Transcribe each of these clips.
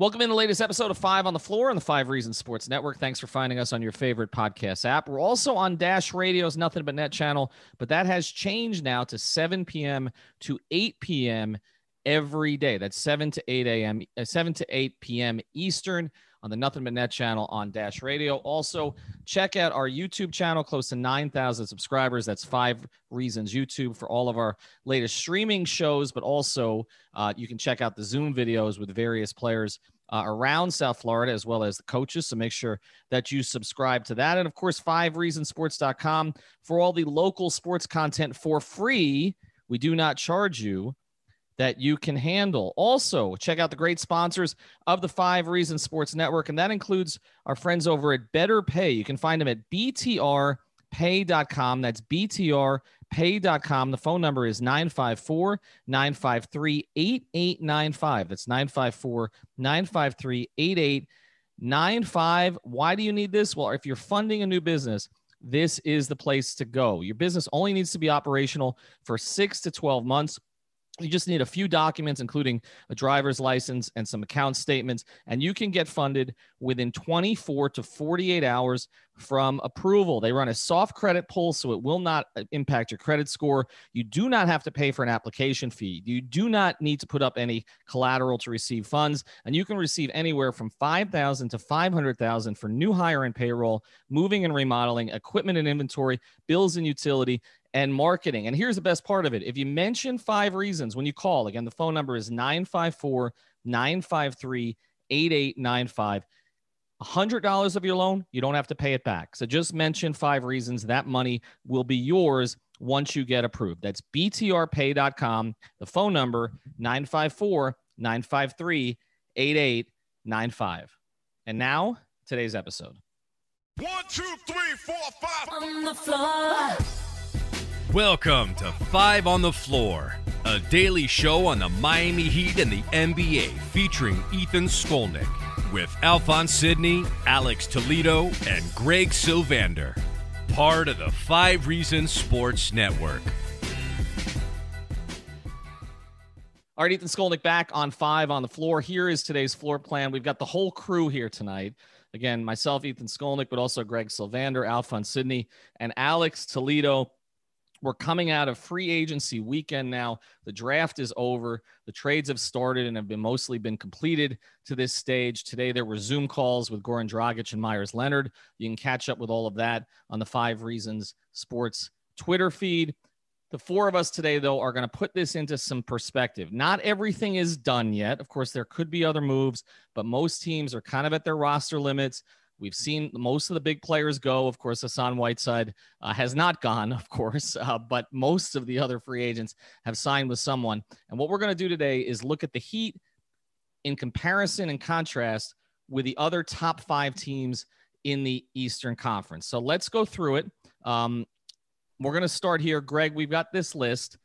Welcome in the latest episode of Five on the Floor on the Five Reasons Sports Network. Thanks for finding us on your favorite podcast app. We're also on Dash Radio's Nothing But Net channel, but that has changed now to 7 p.m. to 8 p.m. every day. That's 7 to 8 a.m., uh, 7 to 8 p.m. Eastern on the Nothing But Net channel on Dash Radio. Also, check out our YouTube channel, close to 9,000 subscribers. That's Five Reasons YouTube for all of our latest streaming shows, but also uh, you can check out the Zoom videos with various players. Uh, around South Florida, as well as the coaches. So make sure that you subscribe to that. And of course, 5reasonsports.com for all the local sports content for free. We do not charge you that you can handle. Also, check out the great sponsors of the Five Reasons Sports Network, and that includes our friends over at Better Pay. You can find them at btrpay.com. That's btrpay.com. The phone number is 954 953 8895. That's 954 953 8895. Why do you need this? Well, if you're funding a new business, this is the place to go. Your business only needs to be operational for six to 12 months. You just need a few documents, including a driver's license and some account statements, and you can get funded within 24 to 48 hours from approval. They run a soft credit pull, so it will not uh, impact your credit score. You do not have to pay for an application fee. You do not need to put up any collateral to receive funds, and you can receive anywhere from 5,000 to 500,000 for new hire and payroll, moving and remodeling, equipment and inventory, bills and utility, and marketing. And here's the best part of it. If you mention five reasons when you call, again, the phone number is 954 953 8895. $100 of your loan, you don't have to pay it back. So just mention five reasons. That money will be yours once you get approved. That's btrpay.com. The phone number 954 953 8895. And now, today's episode. One, two, three, four, five. On the floor. Welcome to Five on the Floor, a daily show on the Miami Heat and the NBA featuring Ethan Skolnick with Alphonse Sidney, Alex Toledo, and Greg Sylvander. Part of the Five Reasons Sports Network. All right, Ethan Skolnick back on five on the floor. Here is today's floor plan. We've got the whole crew here tonight. Again, myself, Ethan Skolnick, but also Greg Sylvander, Alphonse Sidney, and Alex Toledo. We're coming out of free agency weekend now. The draft is over. The trades have started and have been mostly been completed to this stage. Today there were Zoom calls with Goran Dragic and Meyers Leonard. You can catch up with all of that on the Five Reasons Sports Twitter feed. The four of us today, though, are going to put this into some perspective. Not everything is done yet. Of course, there could be other moves, but most teams are kind of at their roster limits. We've seen most of the big players go. Of course, Hassan Whiteside uh, has not gone, of course, uh, but most of the other free agents have signed with someone. And what we're going to do today is look at the Heat in comparison and contrast with the other top five teams in the Eastern Conference. So let's go through it. Um, we're going to start here. Greg, we've got this list.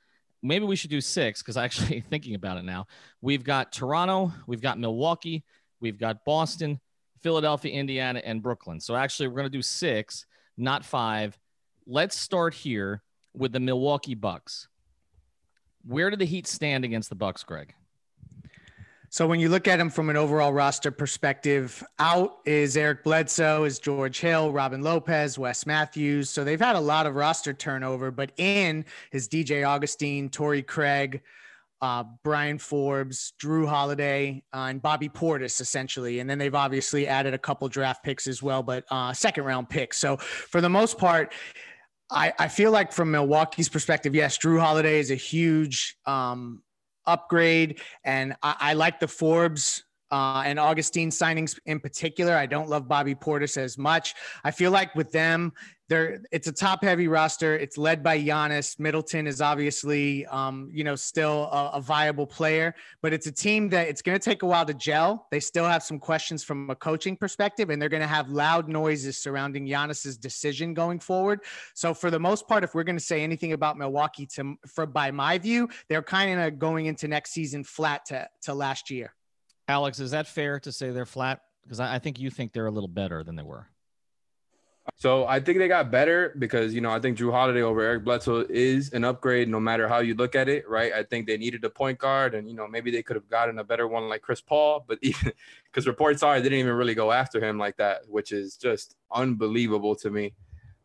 Maybe we should do six because I'm actually thinking about it now. We've got Toronto, we've got Milwaukee, we've got Boston, Philadelphia, Indiana, and Brooklyn. So actually, we're going to do six, not five. Let's start here with the Milwaukee Bucks. Where do the Heat stand against the Bucks, Greg? So when you look at them from an overall roster perspective, out is Eric Bledsoe, is George Hill, Robin Lopez, Wes Matthews. So they've had a lot of roster turnover, but in is DJ Augustin, Torrey Craig, uh, Bryn Forbes, Jrue Holiday, uh, and Bobby Portis, essentially. And then they've obviously added a couple draft picks as well, but uh, second round picks. So for the most part, I, I feel like from Milwaukee's perspective, yes, Jrue Holiday is a huge um, upgrade. And I, I like the Forbes uh, and Augustin signings in particular. I don't love Bobby Portis as much. I feel like with them, they're it's a top heavy roster. It's led by Giannis. Middleton is obviously, um, you know, still a, a, viable player, but it's a team that it's going to take a while to gel. They still have some questions from a coaching perspective, and they're going to have loud noises surrounding Giannis's decision going forward. So for the most part, if we're going to say anything about Milwaukee, to for by my view, they're kind of going into next season flat to to last year. Alex, is that fair to say they're flat? Because I, I think you think they're a little better than they were. So I think they got better because you know I think Jrue Holiday over Eric Bledsoe is an upgrade no matter how you look at it, right? I think they needed a point guard, and you know maybe they could have gotten a better one like Chris Paul, but even because reports are they didn't even really go after him like that, which is just unbelievable to me.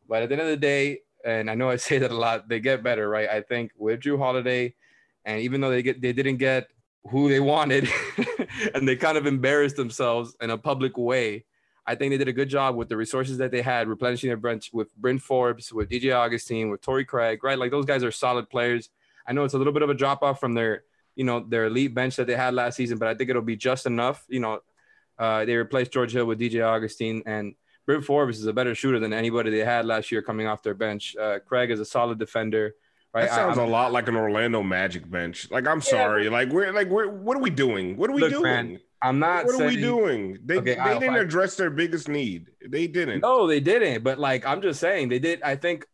But at the end of the day, and I know I say that a lot, they get better, right? I think with Jrue Holiday, and even though they get they didn't get who they wanted, and they kind of embarrassed themselves in a public way I think they did a good job with the resources that they had, replenishing their bench with Bryn Forbes, with DJ Augustin, with Torrey Craig, right? Like those guys are solid players. I know it's a little bit of a drop off from their, you know, their elite bench that they had last season, but I think it'll be just enough. You know, uh, they replaced George Hill with DJ Augustin, and Bryn Forbes is a better shooter than anybody they had last year coming off their bench. Uh, Craig is a solid defender. Right? That sounds I, a lot like an Orlando Magic bench. Like I'm sorry, yeah, like we're like we're what are we doing? What are we look, doing? Man, I'm not. What saying, are we doing? They okay, they didn't address their biggest need. They didn't. No, they didn't. But like I'm just saying, they did. I think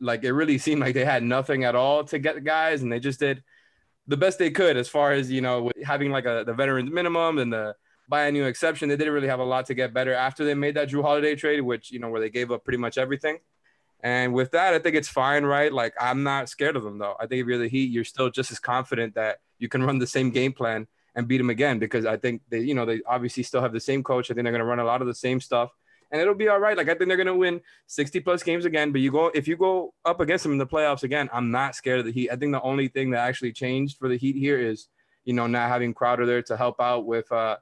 like it really seemed like they had nothing at all to get the guys, and they just did the best they could as far as you know having like a the veterans minimum and the biannual exception. They didn't really have a lot to get better after they made that Jrue Holiday trade, which you know where they gave up pretty much everything. And with that, I think it's fine, right? Like I'm not scared of them though. I think if you're the Heat, you're still just as confident that you can run the same game plan and beat them again because I think they, you know, they obviously still have the same coach. I think they're going to run a lot of the same stuff and it'll be all right. Like I think they're going to win 60 plus games again, but you go, if you go up against them in the playoffs again, I'm not scared of the Heat. I think the only thing that actually changed for the Heat here is, you know, not having Crowder there to help out with, uh,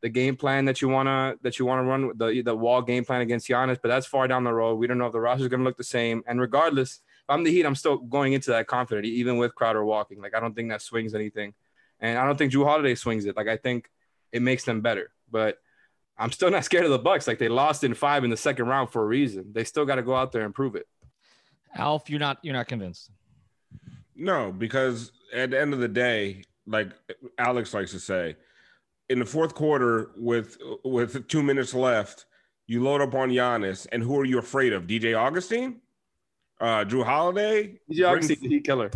the game plan that you wanna that you wanna run the the wall game plan against Giannis, but that's far down the road. We don't know if the roster is gonna look the same. And regardless, if I'm the Heat, I'm still going into that confident, even with Crowder walking. Like I don't think that swings anything. And I don't think Jrue Holiday swings it. Like I think it makes them better. But I'm still not scared of the Bucks. Like they lost in five in the second round for a reason. They still got to go out there and prove it. Alf, you're not you're not convinced. No, because at the end of the day, like Alex likes to say, in the fourth quarter with with two minutes left, you load up on Giannis, and who are you afraid of? DJ Augustin, uh, Jrue Holiday, DJ Augustin, the killer.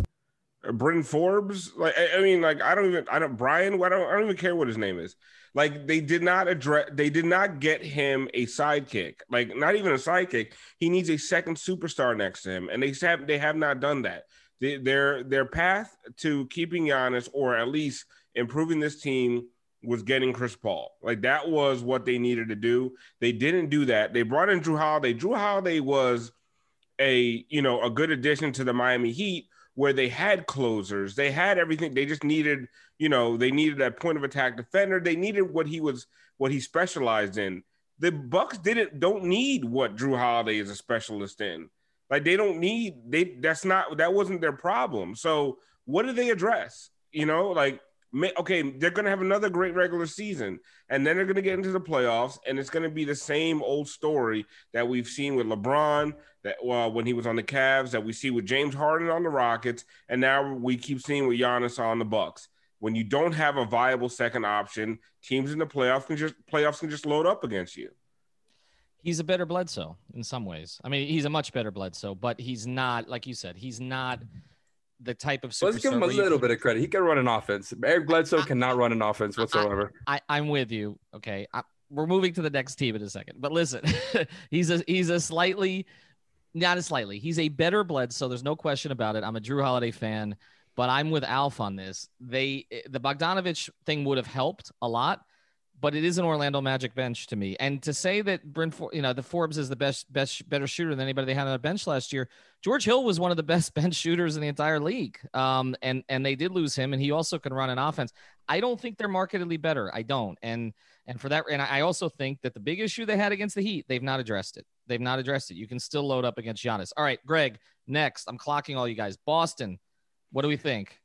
Bryn Forbes. Like I, mean, like I don't even I don't Brian. I don't I don't even care what his name is. Like they did not address. They did not get him a sidekick. Like not even a sidekick. He needs a second superstar next to him, and they have they have not done that. Their their path to keeping Giannis or at least improving this team was getting Chris Paul. Like that was what they needed to do. They didn't do that. They brought in Jrue Holiday. Jrue Holiday was a you know a good addition to the Miami Heat where they had closers, they had everything. They just needed, you know, they needed that point of attack defender. They needed what he was, what he specialized in. The Bucks didn't don't need what Jrue Holiday is a specialist in. Like they don't need they. That's not that wasn't their problem. So what do they address? You know, like okay, they're going to have another great regular season, and then they're going to get into the playoffs, and it's going to be the same old story that we've seen with LeBron, that well, when he was on the Cavs, that we see with James Harden on the Rockets, and now we keep seeing with Giannis on the Bucks. When you don't have a viable second option, teams in the playoffs can just playoffs can just load up against you. He's a better Bledsoe in some ways. I mean, he's a much better Bledsoe, but he's not like you said. He's not the type of Let's give him a little bit of credit. He can run an offense. Eric Bledsoe I, cannot run an offense whatsoever. I, am with you. Okay. I, we're moving to the next team in a second. But listen, he's a he's a slightly not a slightly. He's a better Bledsoe. There's no question about it. I'm a Jrue Holiday fan, but I'm with Alf on this. They the Bogdanovich thing would have helped a lot but it is an Orlando Magic bench to me. And to say that Bryn, you know, the Forbes is the best, best, better shooter than anybody they had on the bench last year. George Hill was one of the best bench shooters in the entire league. Um, and and they did lose him, and he also can run an offense. I don't think they're markedly better. I don't. And and for that, and I also think that the big issue they had against the Heat, they've not addressed it. They've not addressed it. You can still load up against Giannis. All right, Greg. Next, I'm clocking all you guys. Boston. What do we think?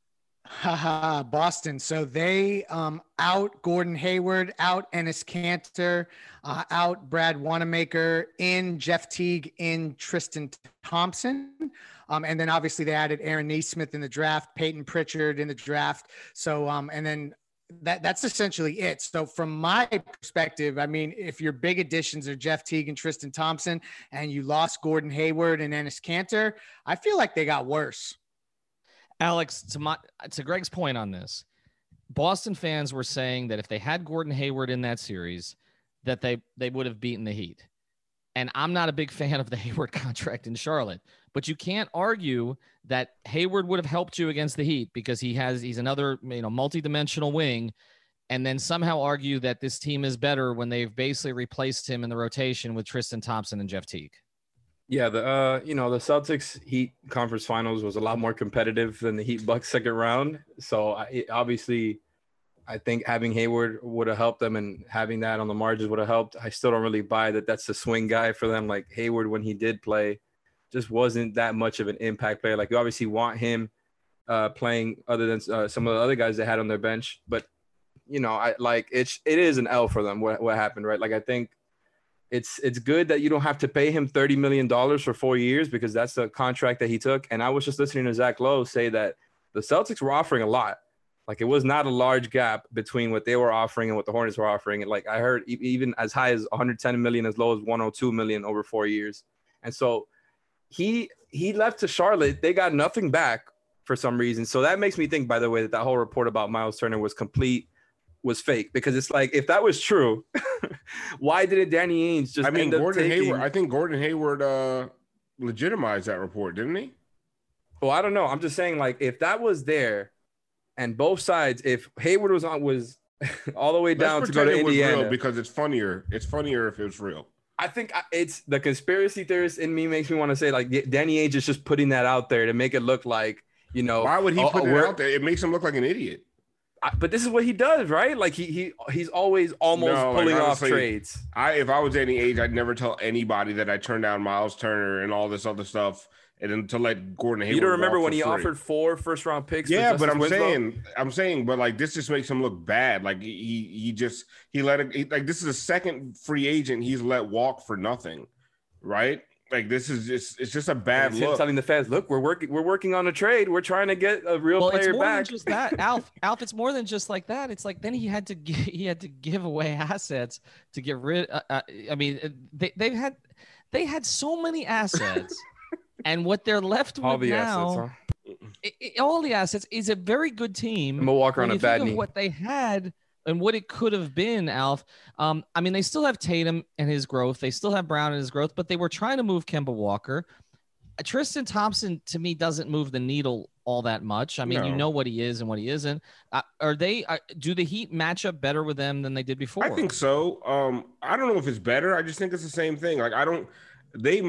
Haha, Boston. So they um, out Gordon Hayward, out Enes Kanter, uh, out Brad Wanamaker, in Jeff Teague, in Tristan Thompson. Um, and then obviously they added Aaron Nesmith in the draft, Payton Pritchard in the draft. So, um, and then that that's essentially it. So from my perspective, I mean, if your big additions are Jeff Teague and Tristan Thompson, and you lost Gordon Hayward and Enes Kanter, I feel like they got worse. Alex, to my to Greg's point on this, Boston fans were saying that if they had Gordon Hayward in that series, that they they would have beaten the Heat. And I'm not a big fan of the Hayward contract in Charlotte, but you can't argue that Hayward would have helped you against the Heat because he has he's another you know multi-dimensional wing, and then somehow argue that this team is better when they've basically replaced him in the rotation with Tristan Thompson and Jeff Teague. Yeah, the uh, you know, the Celtics Heat conference finals was a lot more competitive than the Heat Bucks second round. So I, obviously, I think having Hayward would have helped them, and having that on the margins would have helped. I still don't really buy that. That's the swing guy for them. Like Hayward, when he did play, just wasn't that much of an impact player. Like you obviously want him uh, playing other than uh, some of the other guys they had on their bench, but you know, I like it's it is an L for them. What what happened, right? Like I think it's it's good that you don't have to pay him thirty million dollars for four years because that's the contract that he took. And I was just listening to Zach Lowe say that the Celtics were offering a lot. Like it was not a large gap between what they were offering and what the Hornets were offering. And like I heard, even as high as 110 million, as low as 102 million over four years. And so he he left to Charlotte. They got nothing back for some reason. So that makes me think, by the way, that that whole report about Myles Turner was complete was fake because it's like if that was true, why didn't Danny Ainge just? I mean, Gordon taking... Hayward. I think Gordon Hayward uh, legitimized that report, didn't he? Well, I don't know. I'm just saying, like, if that was there, and both sides, if Hayward was on was all the way down Let's to go to Indiana, because it's funnier. It's funnier if it was real. I think it's the conspiracy theorist in me makes me want to say like Danny Ainge is just putting that out there to make it look like you know. Why would he put it out there? It makes him look like an idiot but this is what he does, right? Like he he he's always almost no, pulling like, honestly, off trades. I if I was any age, I'd never tell anybody that I turned down Myles Turner and all this other stuff, and then to let Gordon Hayward. You don't remember when he free. offered four first round picks? Yeah, but I'm Winslow? saying, I'm saying, but like this just makes him look bad. Like he he just he let it he, like this is a second free agent he's let walk for nothing, right? Like this is just it's just a bad look. Telling the fans, look, we're working we're working on a trade. We're trying to get a real well, player it's more back. Than just that, Alf. Alf, it's more than just like that. It's like then he had to give, he had to give away assets to get rid. Uh, uh, I mean, they they had they had so many assets, and what they're left with all the now. Assets, huh? it, it, all the assets is a very good team. Milwaukee on a bad knee. What they had and what it could have been, Alf. Um, I mean, they still have Tatum and his growth. They still have Brown and his growth, but they were trying to move Kemba Walker. Tristan Thompson to me doesn't move the needle all that much. I mean, no. you know what he is and what he isn't. Uh, are they? Uh, do the Heat match up better with them than they did before? I think so. Um, I don't know if it's better. I just think it's the same thing. Like I don't. They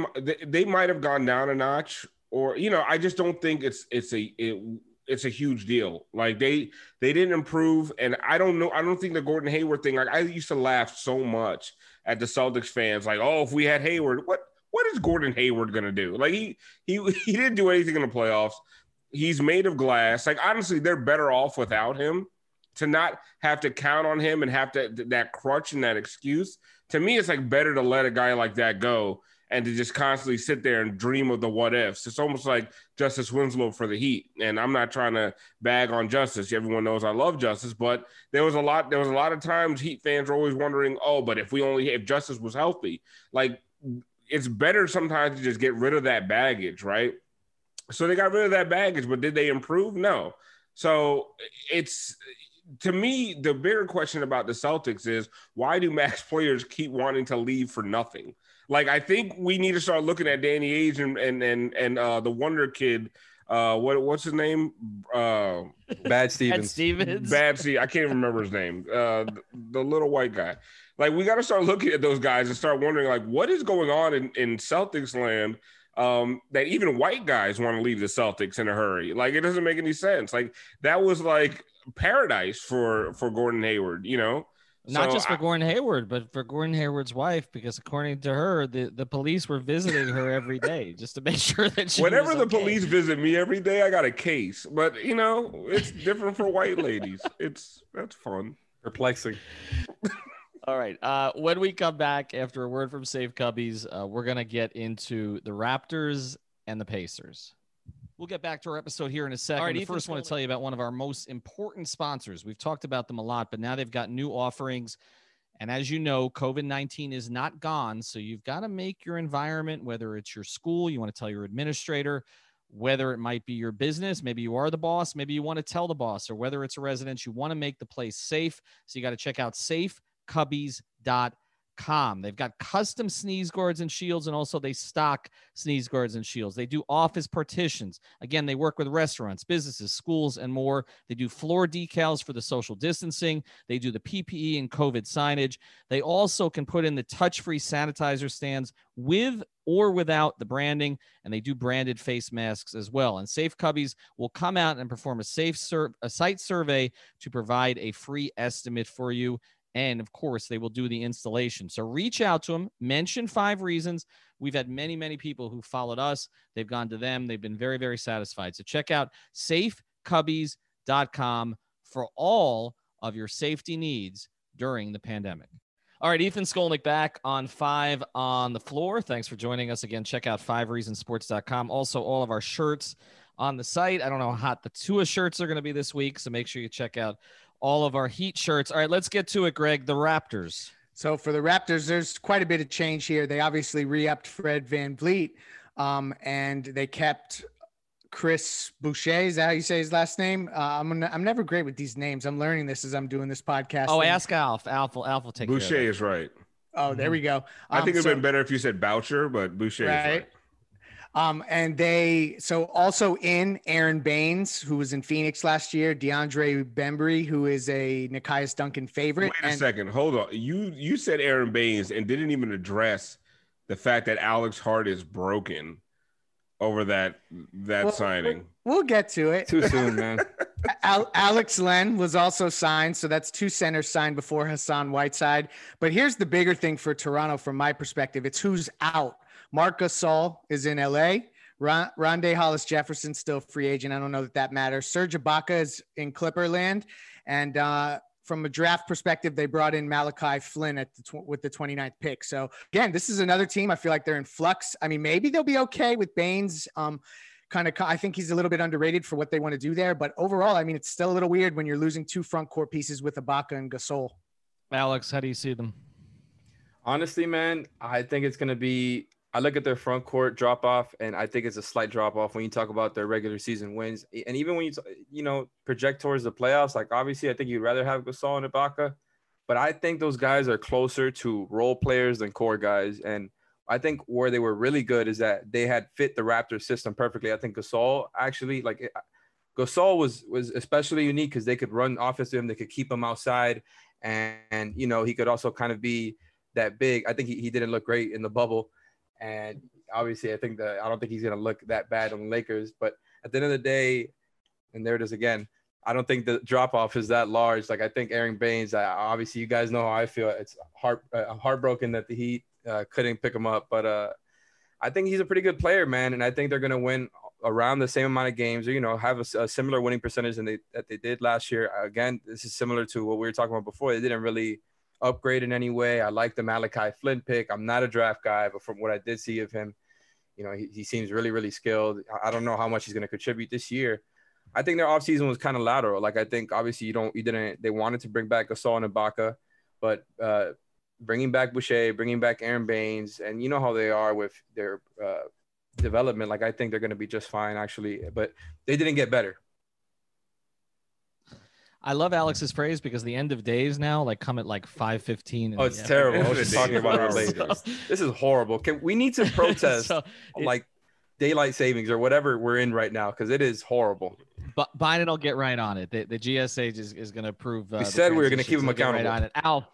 they, might have gone down a notch, or you know, I just don't think it's it's a it, it's a huge deal. Like they they didn't improve, and I don't know. I don't think the Gordon Hayward thing. Like I used to laugh so much at the Celtics fans. Like, oh, if we had Hayward, what what is Gordon Hayward gonna do? Like he he he didn't do anything in the playoffs. He's made of glass. Like honestly, they're better off without him. To not have to count on him and have to that crutch and that excuse. To me, it's like better to let a guy like that go and to just constantly sit there and dream of the what ifs. It's almost like Justice Winslow for the Heat. And I'm not trying to bag on Justice. Everyone knows I love Justice, but there was a lot. There was a lot of times Heat fans are always wondering, oh, but if we only if Justice was healthy, like it's better sometimes to just get rid of that baggage, right? So they got rid of that baggage, but did they improve? No. So it's to me, the bigger question about the Celtics is why do max players keep wanting to leave for nothing? Like I think we need to start looking at Danny Ainge and and and, and uh, the Wonder Kid. Uh, what what's his name? Uh, Bad Stevens. Bad Stevens. Bad Stevens. I can't even remember his name. Uh, the, the little white guy. Like we got to start looking at those guys and start wondering like what is going on in in Celtics land um, that even white guys want to leave the Celtics in a hurry. Like it doesn't make any sense. Like that was like paradise for for Gordon Hayward. You know. Not so just for I, Gordon Hayward, but for Gordon Hayward's wife, because according to her, the, the police were visiting her every day just to make sure that she. Whenever the okay. police visit me every day, I got a case. But you know, it's different for white ladies. It's that's fun. Perplexing. All right. Uh, when we come back after a word from Safe Cubbies, uh, we're gonna get into the Raptors and the Pacers. We'll get back to our episode here in a second. All right, first, want to tell you about one of our most important sponsors. We've talked about them a lot, but now they've got new offerings. And as you know, COVID 19 is not gone. So you've got to make your environment, whether it's your school, you want to tell your administrator, whether it might be your business, maybe you are the boss, maybe you want to tell the boss, or whether it's a residence, you want to make the place safe. So you got to check out safecubbies.com Com. They've got custom sneeze guards and shields, and also they stock sneeze guards and shields. They do office partitions. Again, they work with restaurants, businesses, schools, and more. They do floor decals for the social distancing. They do the PPE and COVID signage. They also can put in the touch free sanitizer stands with or without the branding, and they do branded face masks as well. And Safe Cubbies will come out and perform a safe sur- a site survey to provide a free estimate for you. And of course, they will do the installation. So reach out to them, mention five reasons. We've had many, many people who followed us. They've gone to them. They've been very, very satisfied. So check out safecubbies.com for all of your safety needs during the pandemic. All right, Ethan Skolnick back on five on the floor. Thanks for joining us again. Check out fivereasonsports.com. Also, all of our shirts on the site. I don't know how hot the Tua shirts are going to be this week, so make sure you check out all of our Heat shirts. All right, let's get to it, Greg. The Raptors. So for the Raptors, there's quite a bit of change here. They obviously re-upped Fred VanVleet, um, and they kept Chris Boucher. Is that how you say his last name? Uh, I'm I'm never great with these names. I'm learning this as I'm doing this podcast. Oh, thing. ask Alf. Alf will, Alf will take care of Boucher it. is right. Oh, there we go. I Um, think it'd so- been better if you said Boucher, but Boucher is Right. Right. Um, and they so also in Aron Baynes, who was in Phoenix last year, DeAndre Bembry, who is a Nekias Duncan favorite. Wait a and- second. Hold on. You you said Aron Baynes and didn't even address the fact that Alex Hart is broken over that that Well, signing. We'll get to it. Too soon, man. Al- Alex Len was also signed, so that's two centers signed before Hassan Whiteside. But here's the bigger thing for Toronto, from my perspective: it's who's out. Marc Gasol is in LA. Ron- Rondae Hollis Jefferson still free agent. I don't know that that matters. Serge Ibaka is in Clipperland, and uh, from a draft perspective, they brought in Malachi Flynn at the tw- with the 29th pick. So again, this is another team. I feel like they're in flux. I mean, maybe they'll be okay with Baynes. Um, kind of, I think he's a little bit underrated for what they want to do there. But overall, I mean, it's still a little weird when you're losing two front court pieces with Ibaka and Gasol. Alex, how do you see them? Honestly, man, I think it's gonna be. I look at their front court drop off, and I think it's a slight drop off when you talk about their regular season wins, and even when you you know project towards the playoffs. Like obviously, I think you'd rather have Gasol and Ibaka, but I think those guys are closer to role players than core guys, and I think where they were really good is that they had fit the Raptors system perfectly. I think Gasol actually like Gasol was was especially unique because they could run offense to him, they could keep him outside, and, and you know he could also kind of be that big. I think he, he didn't look great in the bubble, and obviously I think that I don't think he's gonna look that bad on the Lakers. But at the end of the day, and there it is again. I don't think the drop off is that large. Like I think Aron Baynes. I, obviously, you guys know how I feel. It's heart uh, heartbroken that the Heat uh, couldn't pick him up, but uh, I think he's a pretty good player, man, and I think they're gonna win around the same amount of games, or you know, have a, a similar winning percentage than they that they did last year. Again, this is similar to what we were talking about before. They didn't really upgrade in any way. I like the Malachi Flynn pick. I'm not a draft guy, but from what I did see of him, you know, he, he seems really, really skilled. I- don't know how much he's going to contribute this year. I think their offseason was kind of lateral. Like I think obviously you don't you didn't they wanted to bring back Gasol and Ibaka, but uh, bringing back Boucher, bringing back Aron Baynes, and you know how they are with their uh, development. Like I think they're going to be just fine actually, but they didn't get better. I love Alex's phrase because the end of days now, like come at like five fifteen. Oh, it's terrible. I was just talking about it Horrible. later. This is horrible. Can we need to protest so, it- like daylight savings or whatever we're in right now because it is horrible. but Biden will get right on it. The, the GSA is, is going to approve. Uh, We said we were gonna keep him accountable. Right on it. Alf,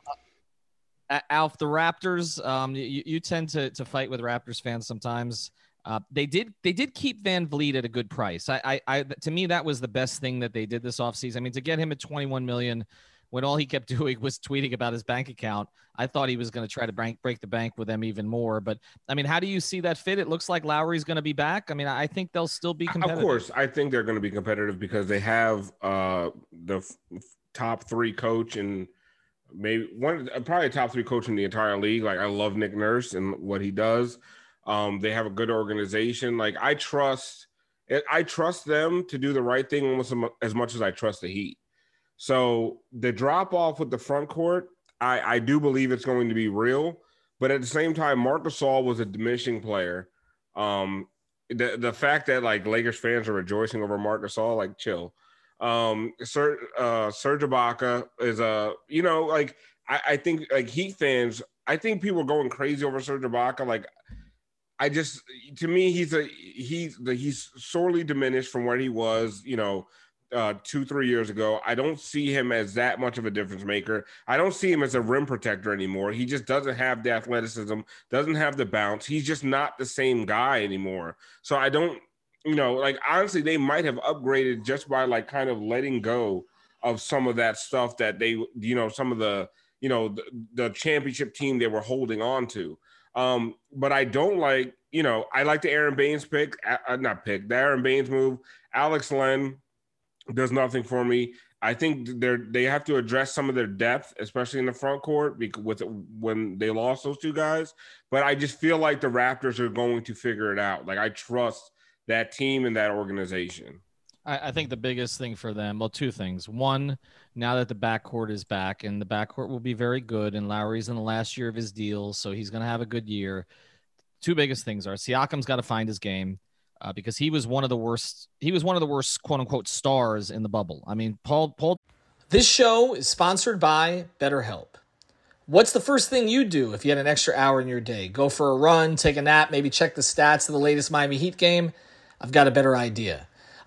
uh, Alf, the Raptors. Um, you, you tend to to fight with Raptors fans sometimes. Uh, they did they did keep VanVleet at a good price. I, I, I to me that was the best thing that they did this offseason. I mean, to get him at 21 million when all he kept doing was tweeting about his bank account, I thought he was going to try to break break the bank with them even more. But I mean, how do you see that fit? It looks like Lowry's going to be back. I mean, I think they'll still be competitive. Of course, I think they're going to be competitive because they have uh, the f- top three coach and maybe one probably top three coach in the entire league. Like I love Nick Nurse and what he does. Um, they have a good organization. Like I trust, I trust them to do the right thing almost as much as I trust the Heat. So the drop off with the front court, I, I do believe it's going to be real. But at the same time, Marc Gasol was a diminishing player. Um, the the fact that like Lakers fans are rejoicing over Marc Gasol, like chill. Um, Sir uh, Serge Ibaka is a you know like I, I think like Heat fans, I think people are going crazy over Serge Ibaka. Like, I just to me, he's a he's the he's sorely diminished from where he was. You know, uh, two, three years ago. I don't see him as that much of a difference maker. I don't see him as a rim protector anymore. He just doesn't have the athleticism, doesn't have the bounce. He's just not the same guy anymore. So I don't, you know, like honestly, they might have upgraded just by like kind of letting go of some of that stuff that they, you know, some of the, you know, the, the championship team they were holding on to. Um, but I don't like, you know, I like the Aron Baynes pick, uh, not pick, the Aron Baynes move. Alex Len, does nothing for me. I think they're they have to address some of their depth, especially in the front court, because with when they lost those two guys. But I just feel like the Raptors are going to figure it out. Like I trust that team and that organization. I, I think the biggest thing for them, well, two things. One, now that the backcourt is back, and the backcourt will be very good, and Lowry's in the last year of his deal, so he's going to have a good year. Two biggest things are Siakam's got to find his game uh, because he was one of the worst. He was one of the worst quote unquote stars in the bubble. I mean, Paul. Paul. This show is sponsored by BetterHelp. What's the first thing you do if you had an extra hour in your day? Go for a run, take a nap, maybe check the stats of the latest Miami Heat game? I've got a better idea.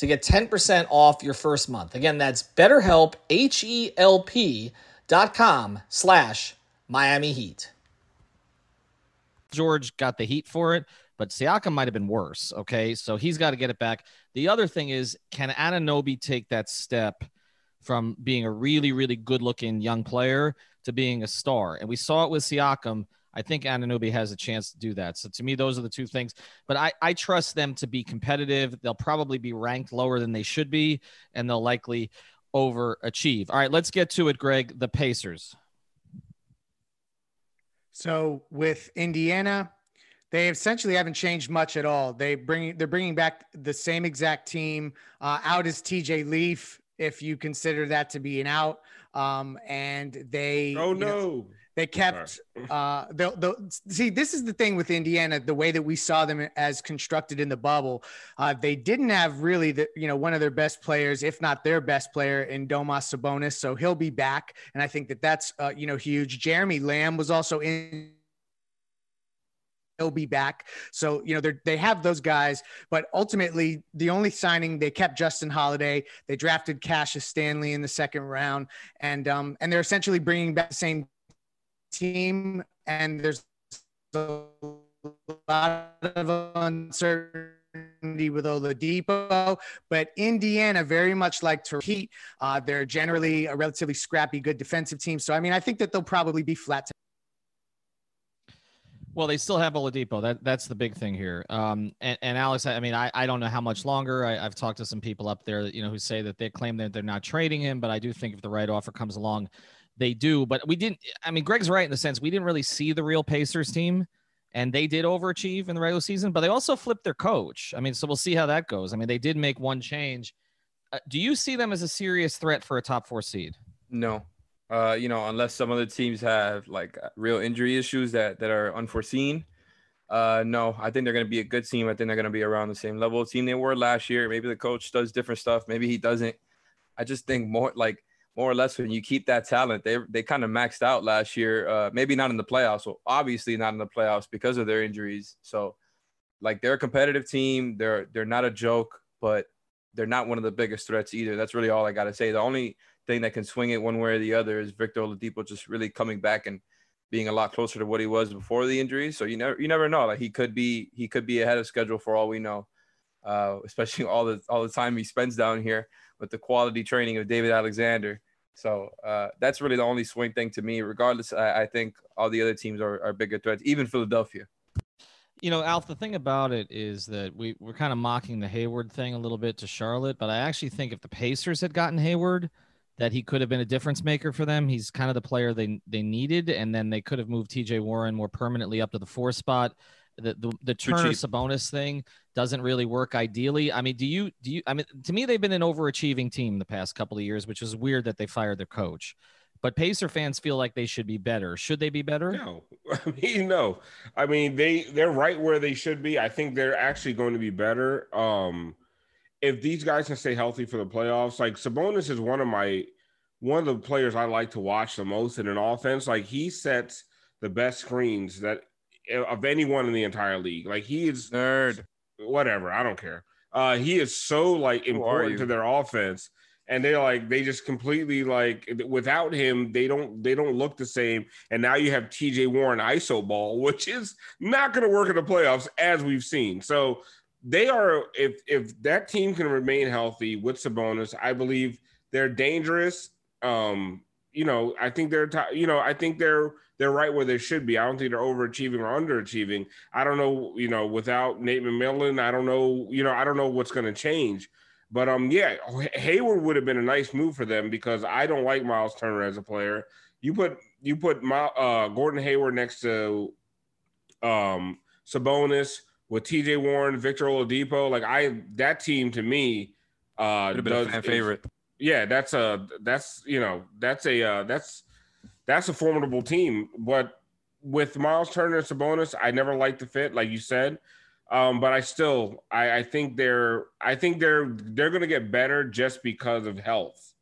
to get 10% off your first month. Again, that's betterhelp, H-E-L-P dot com slash Miami Heat. George got the heat for it, but Siakam might have been worse. Okay. So he's got to get it back. The other thing is, can Anunoby take that step – from being a really, really good looking young player to being a star. And we saw it with Siakam. I think Anunoby has a chance to do that. So to me, those are the two things. But I, I trust them to be competitive. They'll probably be ranked lower than they should be, and they'll likely overachieve. All right, let's get to it, Greg. The Pacers. So with Indiana, they essentially haven't changed much at all. They bring they're bringing back the same exact team. Uh, out is T.J. Leaf if you consider that to be an out. Um, and they, oh no, know, they kept, uh, see, this is the thing with Indiana, the way that we saw them as constructed in the bubble. Uh, they didn't have really the, you know, one of their best players, if not their best player in Domas Sabonis. So he'll be back. And I think that that's, uh, you know, huge. Jeremy Lamb was also in he'll be back. So, you know, they have those guys, but ultimately the only signing they kept Justin Holiday. They drafted Cassius Stanley in the second round and um and they're essentially bringing back the same team and there's a lot of uncertainty with Oladipo, but Indiana very much like to repeat. Uh, they're generally a relatively scrappy, good defensive team. So I mean, I think that they'll probably be flat. Well, they still have Oladipo. That that's the big thing here. Um, and, and Alex, I mean, I, I don't know how much longer. I, have talked to some people up there, you know, who say that they claim that they're not trading him, but I do think if the right offer comes along, they do. But we didn't. I mean, Greg's right in the sense we didn't really see the real Pacers team, and they did overachieve in the regular season, but they also flipped their coach. I mean, so we'll see how that goes. I mean, they did make one change. Uh, do you see them as a serious threat for a top four seed? No, uh, you know, unless some other teams have like uh, real injury issues that that are unforeseen. Uh, no, I think they're going to be a good team. I think they're going to be around the same level of team they were last year. Maybe the coach does different stuff. Maybe he doesn't. I just think more like more or less when you keep that talent, they they kind of maxed out last year. Uh, maybe not in the playoffs. So obviously not in the playoffs because of their injuries. So like they're a competitive team. They're they're not a joke, but they're not one of the biggest threats either. That's really all I got to say. The only thing that can swing it one way or the other is Victor Oladipo just really coming back and being a lot closer to what he was before the injury. So you never you never know. Like he could be he could be ahead of schedule for all we know. uh, especially all the all the time he spends down here with the quality training of David Alexander. So uh, that's really the only swing thing to me. Regardless, I, I think all the other teams are, are bigger threats, even Philadelphia. You know, Alf, the thing about it is that we, we're kind of mocking the Hayward thing a little bit to Charlotte, but I actually think if the Pacers had gotten Hayward, that he could have been a difference maker for them. He's kind of the player they they needed, and then they could have moved TJ Warren more permanently up to the four spot. The the, the Turner Sabonis thing doesn't really work ideally. I mean, do you do you I mean to me they've been an overachieving team the past couple of years, which is weird that they fired their coach. But Pacer fans feel like they should be better. Should they be better? No, I mean no. I mean they they're right where they should be. I think they're actually going to be better. Um, if these guys can stay healthy for the playoffs, like Sabonis is one of my one of the players I like to watch the most in an offense. Like he sets the best screens that of anyone in the entire league. Like he is nerd. Whatever, I don't care. Uh, he is so like important to their offense, and they're like they just completely like without him they don't they don't look the same. And now you have T.J. Warren iso ball, which is not going to work in the playoffs as we've seen. So they are if if that team can remain healthy with Sabonis, I believe they're dangerous. Um, you know, I think they're you know, I think they're they're right where they should be. I don't think they're overachieving or underachieving. I don't know, you know, without Nate McMillan, I don't know, you know, I don't know what's going to change. But um, yeah, Hayward would have been a nice move for them because I don't like Myles Turner as a player. You put you put my, uh, Gordon Hayward next to um Sabonis with T.J. Warren, Victor Oladipo, like I that team to me uh would have been a favorite. Yeah, that's a that's you know that's a uh, that's that's a formidable team. But with Myles Turner and Sabonis, I never liked the fit, like you said. Um, but I still I, I think they're I think they're they're gonna get better just because of health.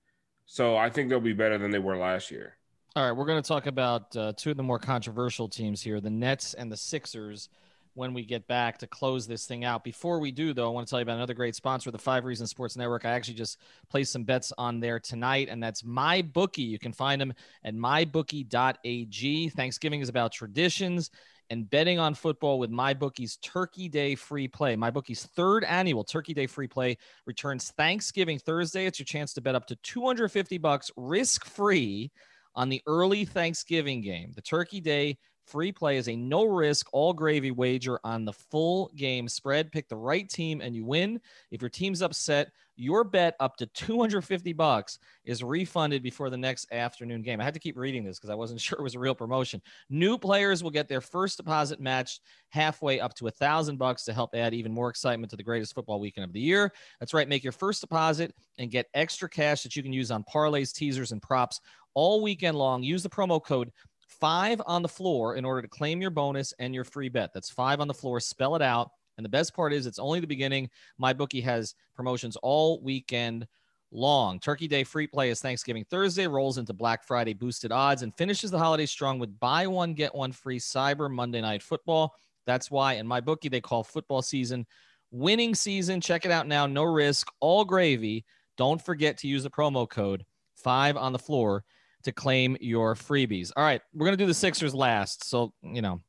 So I think they'll be better than they were last year. All right, we're going to talk about uh, two of the more controversial teams here, the Nets and the Sixers when we get back to close this thing out. Before we do, though, I want to tell you about another great sponsor, the Five Reasons Sports Network. I actually just placed some bets on there tonight, and that's MyBookie. You can find them at mybookie.ag. Thanksgiving is about traditions and betting on football with MyBookie's Turkey Day free play. MyBookie's third annual Turkey Day free play returns Thanksgiving Thursday. It's your chance to bet up to 250 bucks risk free on the early Thanksgiving game. The Turkey Day Free play is a no risk, all gravy wager on the full game spread. Pick the right team and you win. If your team's upset, your bet up to 250 bucks is refunded before the next afternoon game. I had to keep reading this because I wasn't sure it was a real promotion. New players will get their first deposit matched halfway up to a thousand bucks to help add even more excitement to the greatest football weekend of the year. That's right. Make your first deposit and get extra cash that you can use on parlays, teasers, and props all weekend long. Use the promo code five on the floor in order to claim your bonus and your free bet. That's five on the floor. Spell it out. And the best part is it's only the beginning. My bookie has promotions all weekend long. Turkey Day free play is Thanksgiving Thursday, rolls into Black Friday boosted odds, and finishes the holiday strong with buy one, get one free Cyber Monday Night Football. That's why in my bookie they call football season winning season. Check it out now. No risk, all gravy. Don't forget to use the promo code five on the floor to claim your freebies. All right, we're going to do the Sixers last. So, you know,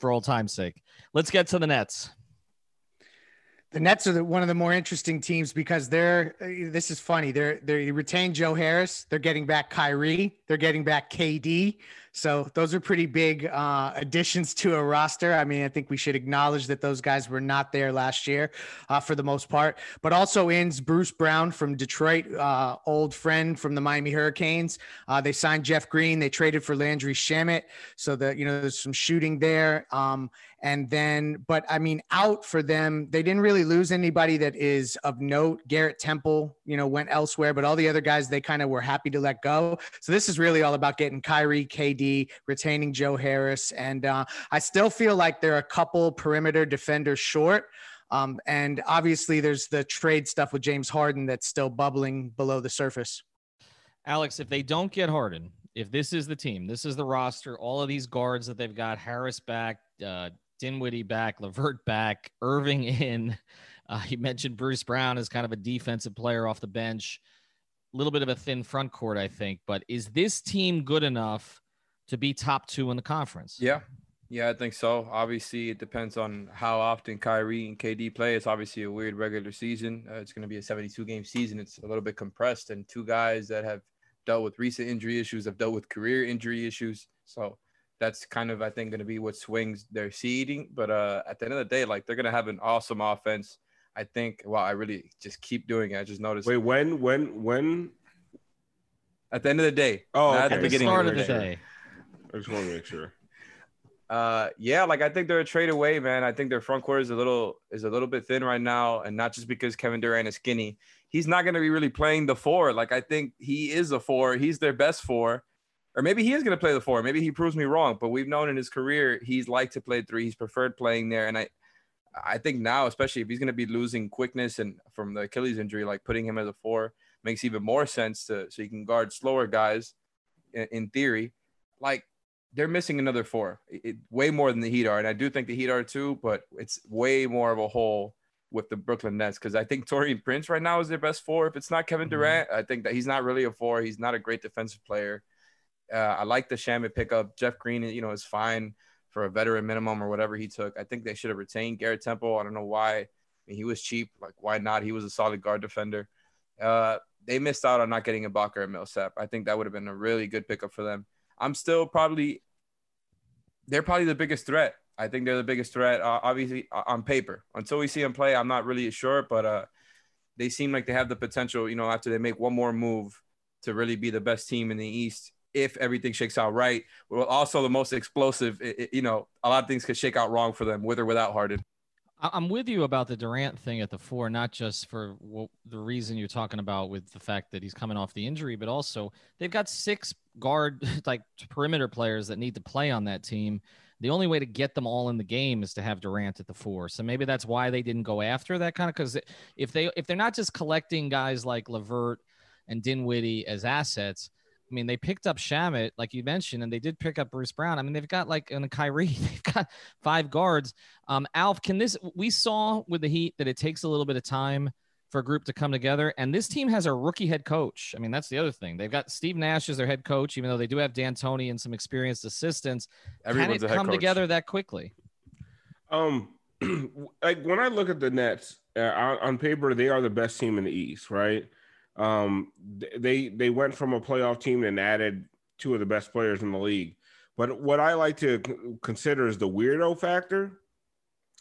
for old time's sake, let's get to the Nets. The Nets are the, one of the more interesting teams because they're. Uh, this is funny. They're they retain Joe Harris. They're getting back Kyrie. They're getting back KD. So those are pretty big uh, additions to a roster. I mean, I think we should acknowledge that those guys were not there last year uh, for the most part. But also ins Bruce Brown from Detroit, uh, old friend from the Miami Hurricanes. Uh, they signed Jeff Green. They traded for Landry Shamet. So that you know there's some shooting there. Um, and then, but I mean, out for them, they didn't really lose anybody that is of note. Garrett Temple, you know, went elsewhere, but all the other guys they kind of were happy to let go. So this is really all about getting Kyrie, KD, retaining Joe Harris, and uh, I still feel like they're a couple perimeter defenders short. Um, and obviously, there's the trade stuff with James Harden that's still bubbling below the surface. Alex, if they don't get Harden, if this is the team, this is the roster, all of these guards that they've got, Harris back, uh, Dinwiddie back, LeVert back, Irving in. Uh, he mentioned Bruce Brown as kind of a defensive player off the bench. A little bit of a thin front court, I think. But is this team good enough to be top two in the conference? Yeah. Yeah, I think so. Obviously, it depends on how often Kyrie and KD play. It's obviously a weird regular season. Uh, it's going to be a 72 game season. It's a little bit compressed, and two guys that have dealt with recent injury issues have dealt with career injury issues. So that's kind of, I think, going to be what swings their seeding. But uh, at the end of the day, like they're going to have an awesome offense. I think. Well, I really just keep doing it. I just noticed. Wait, when, when, when? At the end of the day. Oh, okay. at the beginning Start of of the the day. day. I just want to make sure. Uh, yeah, like I think they're a trade away, man. I think their front court is a little is a little bit thin right now, and not just because Kevin Durant is skinny. He's not going to be really playing the four. Like I think he is a four. He's their best four, or maybe he is going to play the four. Maybe he proves me wrong. But we've known in his career he's liked to play three. He's preferred playing there, and I, I think now, especially if he's going to be losing quickness and from the Achilles injury, like putting him as a four makes even more sense to so you can guard slower guys. In, in theory, like they're missing another four, it, way more than the Heat are, and I do think the Heat are too, but it's way more of a hole with the Brooklyn Nets because I think Taurean Prince right now is their best four. If it's not Kevin mm-hmm. Durant, I think that he's not really a four. He's not a great defensive player. Uh, I like the Shamet pickup. Jeff Green, you know, is fine for a veteran minimum or whatever he took. I think they should have retained Garrett Temple. I don't know why. I mean, he was cheap. Like, why not? He was a solid guard defender. Uh, they missed out on not getting a Ibaka or Millsap. I think that would have been a really good pickup for them. I'm still probably they're probably the biggest threat. I think they're the biggest threat, uh, obviously uh, on paper. Until we see them play, I'm not really sure, but uh, they seem like they have the potential. You know, after they make one more move, to really be the best team in the East if everything shakes out right. Well, also the most explosive. i- i- you know, a lot of things could shake out wrong for them, with or without Harden. I'm with you about the Durant thing at the four, not just for the reason you're talking about with the fact that he's coming off the injury, but also they've got six guard like perimeter players that need to play on that team. The only way to get them all in the game is to have Durant at the four. So maybe that's why they didn't go after that kind of because if they if they're not just collecting guys like LeVert and Dinwiddie as assets. I mean, they picked up Shamet, like you mentioned, and they did pick up Bruce Brown. I mean, they've got like in a Kyrie, they've got five guards. Um, Alf, can this? We saw with the Heat that it takes a little bit of time for a group to come together, and this team has a rookie head coach. I mean, that's the other thing. They've got Steve Nash as their head coach, even though they do have D'Antoni and some experienced assistants. Everyone's can a it head come coach. together that quickly? Um, like when I look at the Nets uh, on, on paper, they are the best team in the East, right? Um, they they went from a playoff team and added two of the best players in the league. But what I like to consider is the weirdo factor.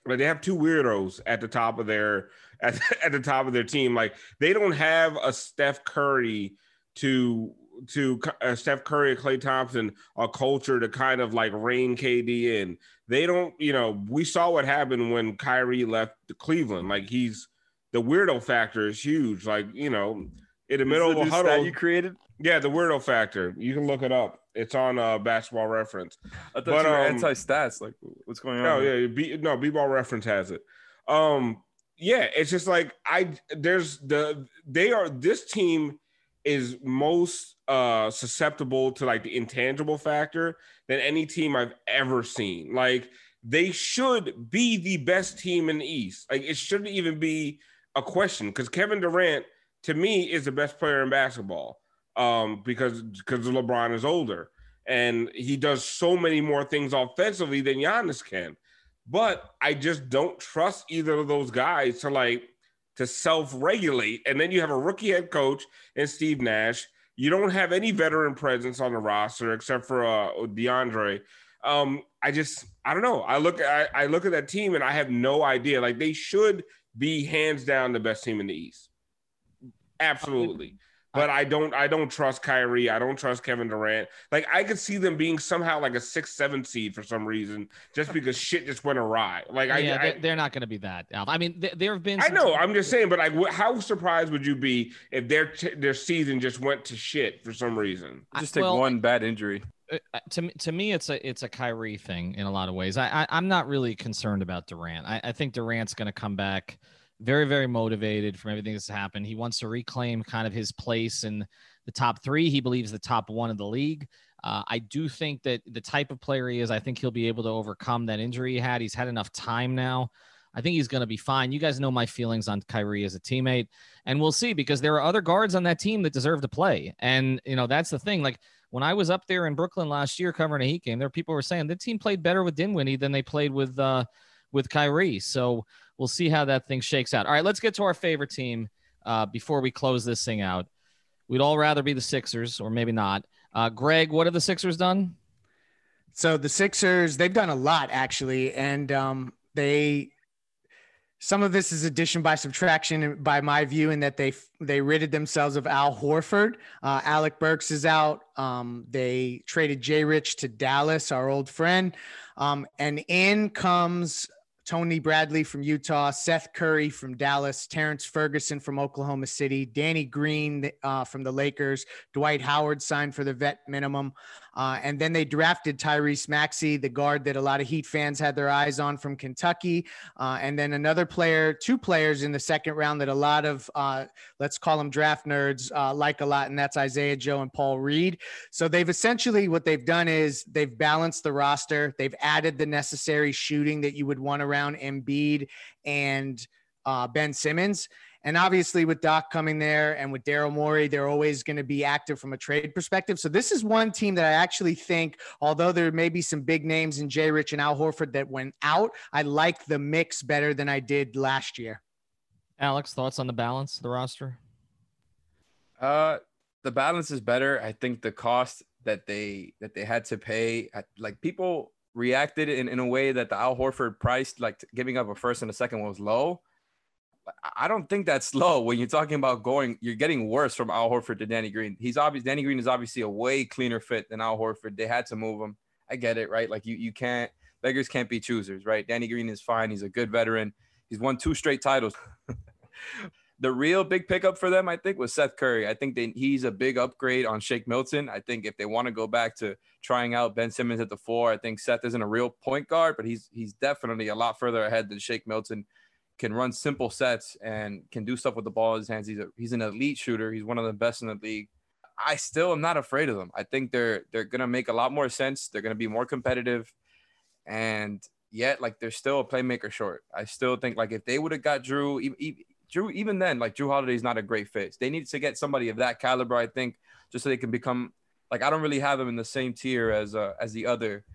Like they have two weirdos at the top of their at, at the top of their team. Like they don't have a Steph Curry to to uh, Steph Curry, Klay Thompson, a culture to kind of like rein KD in. They don't, you know, we saw what happened when Kyrie left Cleveland. Like he's the weirdo factor is huge. Like, you know, in the middle of a huddle. you created. yeah, the weirdo factor. You can look it up. It's on uh, basketball reference. I thought But, you were um, anti stats. Like, what's going on? No, here? yeah, B, no, B-ball reference has it. Um, yeah, it's just like I there's the they are this team is most uh susceptible to like the intangible factor than any team I've ever seen. Like they should be the best team in the East. Like it shouldn't even be a question because Kevin Durant to me is the best player in basketball. Um, because because LeBron is older and he does so many more things offensively than Giannis can. But I just don't trust either of those guys to like to self-regulate. And then you have a rookie head coach and Steve Nash. You don't have any veteran presence on the roster except for uh, DeAndre. Um, I just I don't know. I look I, I look at that team and I have no idea. Like they should be hands down the best team in the East. Absolutely. But I don't I don't trust Kyrie. I don't trust Kevin Durant. Like I could see them being somehow like a six, seven seed for some reason, just because shit just went awry. Like I, yeah, they're, they're not going to be that. Alf. I mean, th- there have been. I know. I'm just saying, but like, wh- how surprised would you be if their t- their season just went to shit for some reason? Just take well, one bad injury. uh, to me, to me, it's a it's a Kyrie thing in a lot of ways. I, I I'm not really concerned about Durant. I, I think Durant's going to come back very very motivated from everything that's happened. He wants to reclaim kind of his place in the top three. He believes the top one of the league. Uh, I do think that the type of player he is, I think he'll be able to overcome that injury he had. He's had enough time now. I think he's going to be fine. You guys know my feelings on Kyrie as a teammate, and we'll see because there are other guards on that team that deserve to play. And you know that's the thing. Like when I was up there in Brooklyn last year covering a Heat game, there were people were saying the team played better with Dinwiddie than they played with uh, with Kyrie. So we'll see how that thing shakes out. All right, let's get to our favorite team uh, before we close this thing out. We'd all rather be the Sixers, or maybe not. Uh, Greg, what have the Sixers done? So the Sixers, they've done a lot actually, and um, they some of this is addition by subtraction by my view in that they they ridded themselves of Al Horford. Uh, Alec Burks is out. Um, they traded Jay Rich to Dallas, our old friend, um, and in comes Tony Bradley from Utah, Seth Curry from Dallas, Terrence Ferguson from Oklahoma City, Danny Green uh, from the Lakers, Dwight Howard signed for the vet minimum. Uh, and then they drafted Tyrese Maxey, the guard that a lot of Heat fans had their eyes on from Kentucky. Uh, and then another player, two players in the second round that a lot of, uh, let's call them draft nerds, uh, like a lot, and that's Isaiah Joe and Paul Reed. So they've essentially, what they've done is they've balanced the roster, they've added the necessary shooting that you would want around Embiid and uh, Ben Simmons. And obviously, with Doc coming there and with Daryl Morey, they're always going to be active from a trade perspective. So this is one team that I actually think, although there may be some big names in Jay Rich and Al Horford that went out, I like the mix better than I did last year. Alex, thoughts on the balance of the roster? Uh, the balance is better. I think the cost that they that they had to pay, like people reacted in, in a way that the Al Horford price, like giving up a first and a second, was low. I don't think that's low when you're talking about going. You're getting worse from Al Horford to Danny Green. He's obvious. Danny Green is obviously a way cleaner fit than Al Horford. They had to move him. I get it, right? Like you, you can't. Beggars can't be choosers, right? Danny Green is fine. He's a good veteran. He's won two straight titles. the real big pickup for them, I think, was Seth Curry. I think they, he's a big upgrade on Shake Milton. I think if they want to go back to trying out Ben Simmons at the four, I think Seth isn't a real point guard, but he's he's definitely a lot further ahead than Shake Milton can run simple sets and can do stuff with the ball in his hands. He's a, he's an elite shooter. He's one of the best in the league. I still am not afraid of them. I think they're they're gonna make a lot more sense. They're gonna be more competitive, and yet like they're still a playmaker short. I still think like if they would have got Jrue, even, Jrue even then like Jrue Holiday is not a great fit. They need to get somebody of that caliber. I think just so they can become like I don't really have them in the same tier as uh, as the other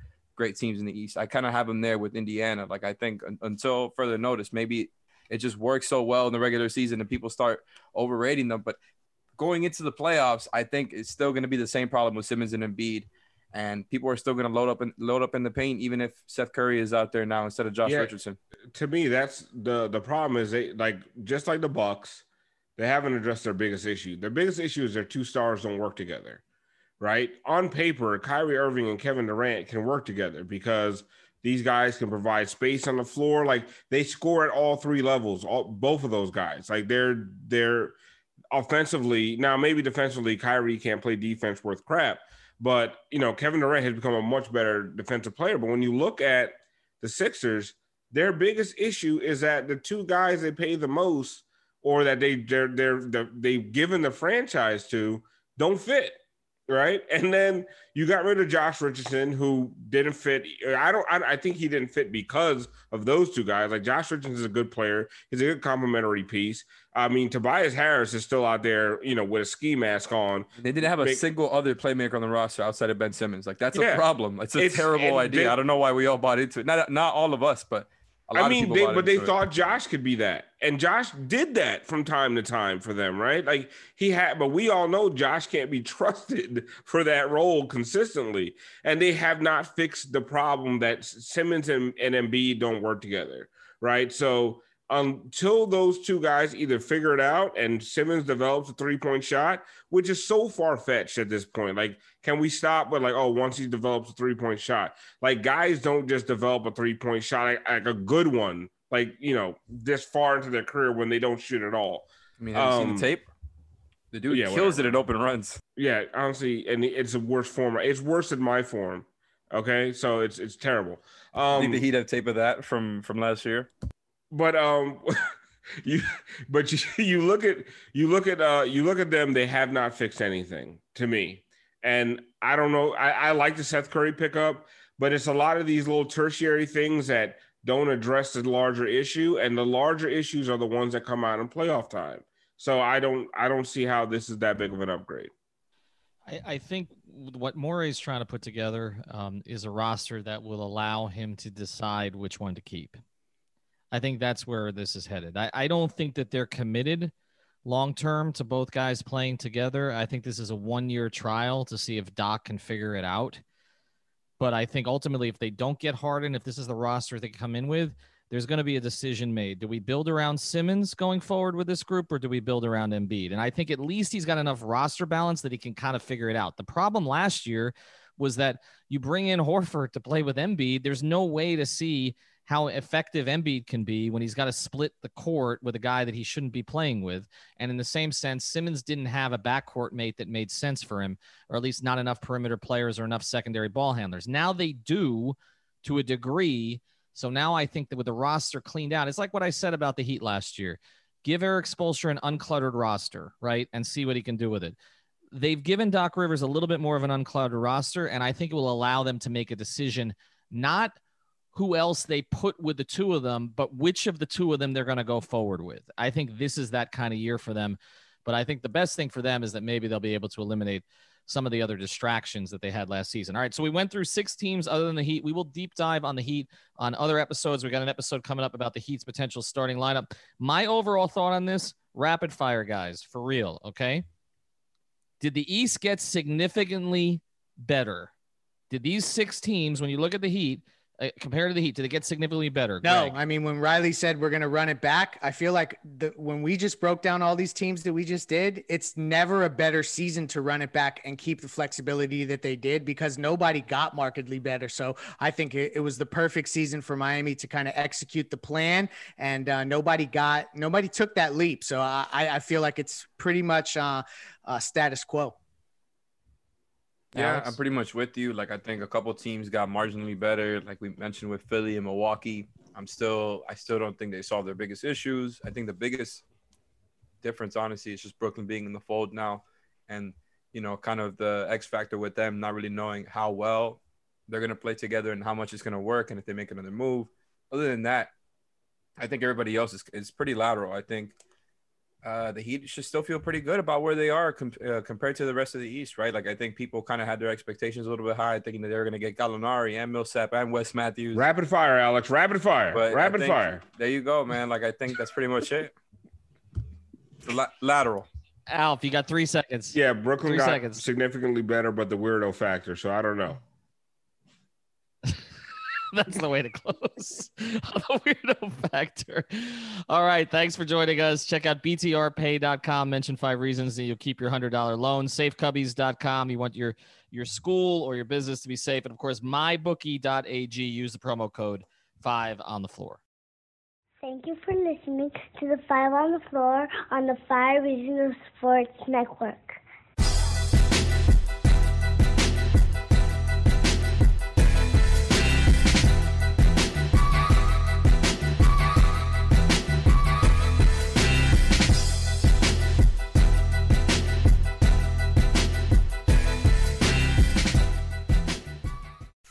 great teams in the East. I kind of have them there with Indiana. Like I think un- until further notice, maybe it just works so well in the regular season and people start overrating them. But going into the playoffs, I think it's still going to be the same problem with Simmons and Embiid. And people are still going to load up and load up in the paint, even if Seth Curry is out there now instead of Josh yeah, Richardson. To me, that's the the problem is they like just like the Bucks, they haven't addressed their biggest issue. Their biggest issue is their two stars don't work together right? On paper, Kyrie Irving and Kevin Durant can work together because these guys can provide space on the floor. Like they score at all three levels, all both of those guys. Like they're they're offensively now maybe defensively Kyrie can't play defense worth crap, but you know Kevin Durant has become a much better defensive player. But when you look at the Sixers, their biggest issue is that the two guys they pay the most or that they they're, they're, they're they've given the franchise to don't fit right? And then you got rid of Josh Richardson, who didn't fit. I don't. I, I, think he didn't fit because of those two guys. Like Josh Richardson is a good player. He's a good complementary piece. I mean, Tobias Harris is still out there, you know, with a ski mask on. They didn't have a Big, single other playmaker on the roster outside of Ben Simmons. Like that's yeah, a problem. It's a it's, terrible idea. They, I don't know why we all bought into it. Not not all of us, but I mean, they, but they it. thought Josh could be that, and Josh did that from time to time for them, right? Like he had, but we all know Josh can't be trusted for that role consistently, and they have not fixed the problem that Simmons and, and Embiid don't work together, right? So until those two guys either figure it out and Simmons develops a three point shot, which is so far fetched at this point. Like, can we stop with like, oh, once he develops a three point shot? Like, guys don't just develop a three point shot, like, like, a good one, like, you know, this far into their career when they don't shoot at all. I mean, have um, you seen the um, tape? The dude yeah, kills whatever. it in open runs. Yeah, honestly, and it's a worse form. It's worse than my form. Okay, so it's it's terrible. Um, Need the Heat have tape of that from from last year but um you but you you look at you look at uh you look at them they have not fixed anything to me and i don't know i, I like the seth curry pickup but it's a lot of these little tertiary things that don't address the larger issue and the larger issues are the ones that come out in playoff time so i don't i don't see how this is that big of an upgrade I, I think what Morey's trying to put together um, is a roster that will allow him to decide which one to keep. I think that's where this is headed. I, I don't think that they're committed long term to both guys playing together. I think this is a one year trial to see if Doc can figure it out. But I think ultimately, if they don't get Harden, if this is the roster they come in with, there's going to be a decision made. Do we build around Simmons going forward with this group, or do we build around Embiid? And I think at least he's got enough roster balance that he can kind of figure it out. The problem last year was that you bring in Horford to play with Embiid. There's no way to see how effective Embiid can be when he's got to split the court with a guy that he shouldn't be playing with. And in the same sense, Simmons didn't have a backcourt mate that made sense for him, or at least not enough perimeter players or enough secondary ball handlers. Now they do to a degree so now I think that with the roster cleaned out, it's like what I said about the Heat last year. Give Erik Spoelstra an uncluttered roster, right? And see what he can do with it. They've given Doc Rivers a little bit more of an uncluttered roster, and I think it will allow them to make a decision, not who else they put with the two of them, but which of the two of them they're going to go forward with. I think this is that kind of year for them. But I think the best thing for them is that maybe they'll be able to eliminate some of the other distractions that they had last season. All right, so we went through six teams other than the Heat. We will deep dive on the Heat on other episodes. We got an episode coming up about the Heat's potential starting lineup. My overall thought on this rapid fire, guys, for real, okay? Did the East get significantly better? Did these six teams, when you look at the Heat, uh, compared to the Heat? Did it get significantly better? No, Greg? I mean when Riley said we're going to run it back, I feel like the, when we just broke down all these teams that we just did, it's never a better season to run it back and keep the flexibility that they did because nobody got markedly better. So I think it, it was the perfect season for Miami to kind of execute the plan, and uh, nobody got nobody took that leap. So I, I feel like it's pretty much uh, uh, status quo. Yeah, Alex? I'm pretty much with you. Like I think a couple teams got marginally better, like we mentioned with Philly and Milwaukee. I'm still I still don't think they solved their biggest issues. I think the biggest difference honestly is just Brooklyn being in the fold now and you know, kind of the X factor with them not really knowing how well they're gonna play together and how much it's gonna work and if they make another move. Other than that, I think everybody else is, is pretty lateral. I think uh, the Heat should still feel pretty good about where they are com- uh, compared to the rest of the East, right? Like I think people kind of had their expectations a little bit high, thinking that they were going to get Gallinari and Millsap and Wes Matthews. Rapid fire, Alex. Rapid fire. But Rapid think- fire. There you go, man. Like I think that's pretty much it. The la- lateral. Alf, you got three seconds. Yeah, Brooklyn Three got seconds. significantly better, but the weirdo factor. So I don't know. That's the way to close the weirdo factor. All right. Thanks for joining us. Check out btrpay.com. Mention five reasons that you'll keep your $100 loan. Safecubbies.com. You want your, your school or your business to be safe. And of course, mybookie.ag. Use the promo code five on the floor. Thank you for listening to the Five on the Floor on the Five Reasons Sports Network.